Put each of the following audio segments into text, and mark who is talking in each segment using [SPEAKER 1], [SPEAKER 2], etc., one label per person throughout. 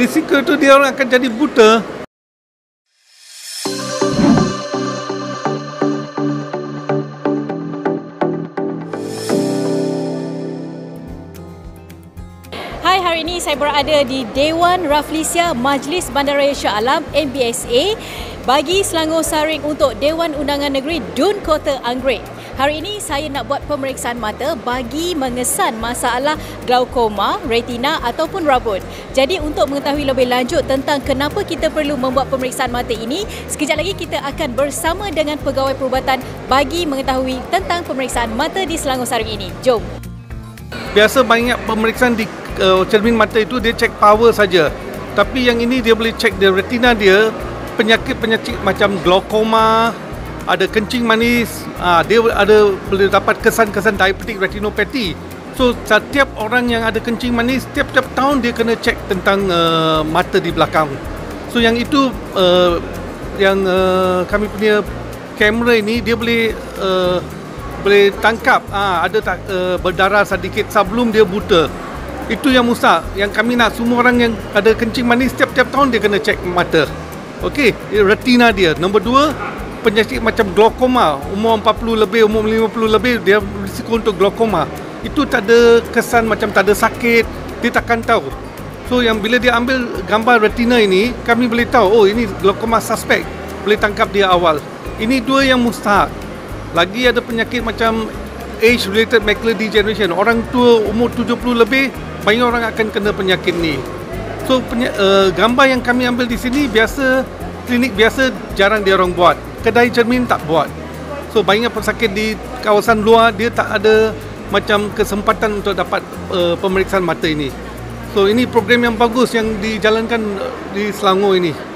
[SPEAKER 1] Risiko tu dia orang akan jadi buta.
[SPEAKER 2] Hai, hari ini saya berada di Dewan Raflisia Majlis Bandaraya Shah Alam MBSA bagi Selangor Saring untuk Dewan Undangan Negeri Dun Kota Anggrek. Hari ini saya nak buat pemeriksaan mata bagi mengesan masalah glaukoma, retina ataupun rabun. Jadi untuk mengetahui lebih lanjut tentang kenapa kita perlu membuat pemeriksaan mata ini, sekejap lagi kita akan bersama dengan pegawai perubatan bagi mengetahui tentang pemeriksaan mata di Selangor Saring ini. Jom.
[SPEAKER 1] Biasa banyak pemeriksaan di uh, cermin mata itu dia cek power saja. Tapi yang ini dia boleh cek dia retina dia penyakit-penyakit macam glaukoma, ada kencing manis, uh, dia ada boleh dapat kesan-kesan diabetic retinopathy. So setiap orang yang ada kencing manis setiap-tiap tahun dia kena cek tentang uh, mata di belakang. So yang itu uh, yang uh, kami punya kamera ini dia boleh uh, boleh tangkap ah ada tak uh, berdarah sedikit sebelum dia buta. Itu yang mustahil. Yang kami nak semua orang yang ada kencing manis setiap-tiap tahun dia kena cek mata. Okey, retina dia. Nombor dua, penyakit macam glaukoma. Umur 40 lebih, umur 50 lebih dia risiko untuk glaukoma. Itu tak ada kesan macam tak ada sakit, dia takkan tahu. So yang bila dia ambil gambar retina ini, kami boleh tahu oh ini glaukoma suspek. Boleh tangkap dia awal. Ini dua yang mustahil. Lagi ada penyakit macam age related macular degeneration. Orang tua umur 70 lebih banyak orang akan kena penyakit ni. So penya, uh, gambar yang kami ambil di sini biasa klinik biasa jarang dia orang buat. Kedai cermin tak buat. So banyak pesakit di kawasan luar dia tak ada macam kesempatan untuk dapat uh, pemeriksaan mata ini. So ini program yang bagus yang dijalankan di Selangor ini.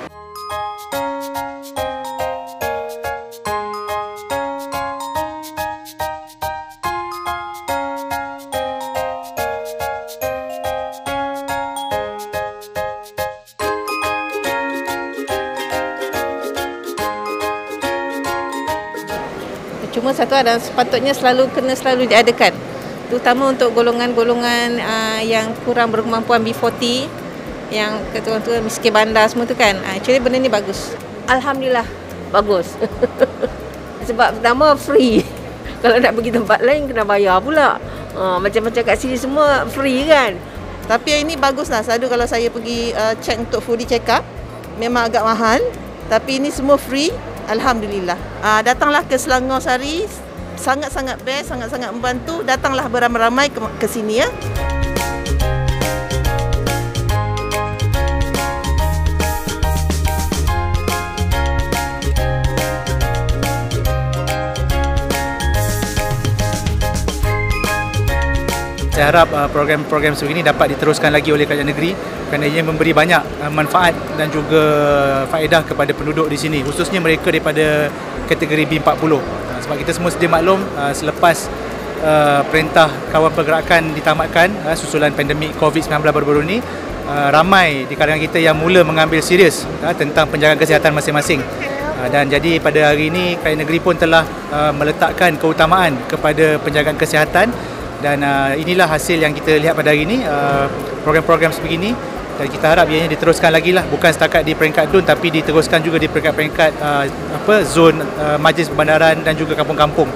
[SPEAKER 3] Cuma satu ada sepatutnya selalu kena selalu diadakan. Terutama untuk golongan-golongan uh, yang kurang berkemampuan B40 yang ketua-ketua miskin bandar semua tu kan. Uh, actually benda ni bagus.
[SPEAKER 4] Alhamdulillah bagus. Sebab pertama free. Kalau nak pergi tempat lain kena bayar pula. Uh, macam-macam kat sini semua free kan.
[SPEAKER 3] Tapi yang ini bagus lah. Selalu kalau saya pergi uh, check untuk fully check up, memang agak mahal. Tapi ini semua free. Alhamdulillah. Uh, datanglah ke Selangor Sari. Sangat-sangat best, sangat-sangat membantu. Datanglah beramai-ramai ke, ke sini ya.
[SPEAKER 5] Saya harap uh, program-program seperti ini dapat diteruskan lagi oleh kerajaan negeri kerana ia memberi banyak uh, manfaat dan juga faedah kepada penduduk di sini khususnya mereka daripada kategori B40 uh, sebab kita semua sedia maklum selepas perintah kawan pergerakan ditamatkan susulan pandemik COVID-19 baru-baru ini ramai di kalangan kita yang mula mengambil serius tentang penjagaan kesihatan masing-masing. Dan jadi pada hari ini kerajaan negeri pun telah meletakkan keutamaan kepada penjagaan kesihatan dan uh, inilah hasil yang kita lihat pada hari ini uh, program-program sebegini. Dan kita harap ianya diteruskan lagi lah. Bukan setakat di peringkat DUN tapi diteruskan juga di peringkat-peringkat uh, apa zon uh, majlis perbandaran dan juga kampung-kampung.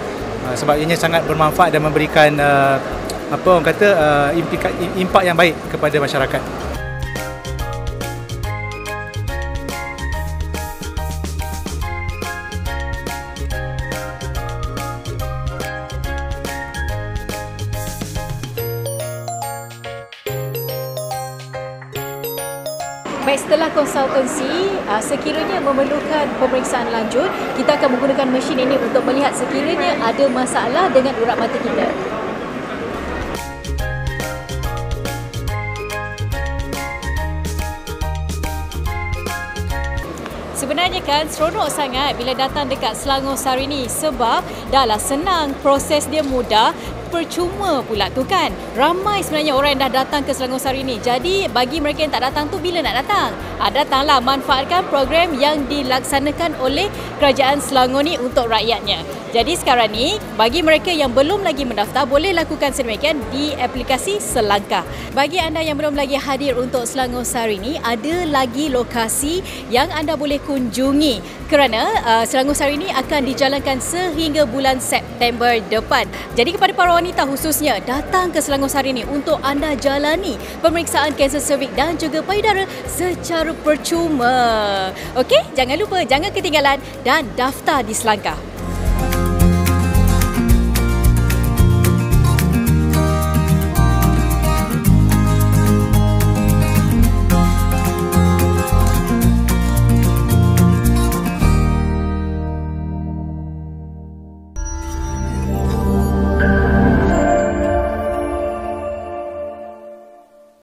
[SPEAKER 5] Uh, sebab ianya sangat bermanfaat dan memberikan uh, apa orang kata uh, impak, impak yang baik kepada masyarakat.
[SPEAKER 2] Baik, setelah konsultansi, uh, sekiranya memerlukan pemeriksaan lanjut, kita akan menggunakan mesin ini untuk melihat sekiranya ada masalah dengan urat mata kita. Sebenarnya kan seronok sangat bila datang dekat Selangor Sari ni sebab dah lah senang, proses dia mudah, percuma pula tu kan. ramai sebenarnya orang yang dah datang ke Selangor Sari ni. Jadi bagi mereka yang tak datang tu bila nak datang? Ha, datanglah manfaatkan program yang dilaksanakan oleh Kerajaan Selangor ni untuk rakyatnya. Jadi sekarang ni bagi mereka yang belum lagi mendaftar boleh lakukan sedemikian di aplikasi Selangkah. Bagi anda yang belum lagi hadir untuk Selangor Sari ni ada lagi lokasi yang anda boleh kunjungi kerana uh, Selangor Sari ni akan dijalankan sehingga bulan September depan. Jadi kepada para wanita khususnya datang ke Selangor Sari ni untuk anda jalani pemeriksaan kanser cervix dan juga payudara secara percuma. Okey, jangan lupa jangan ketinggalan dan daftar di Selangkah.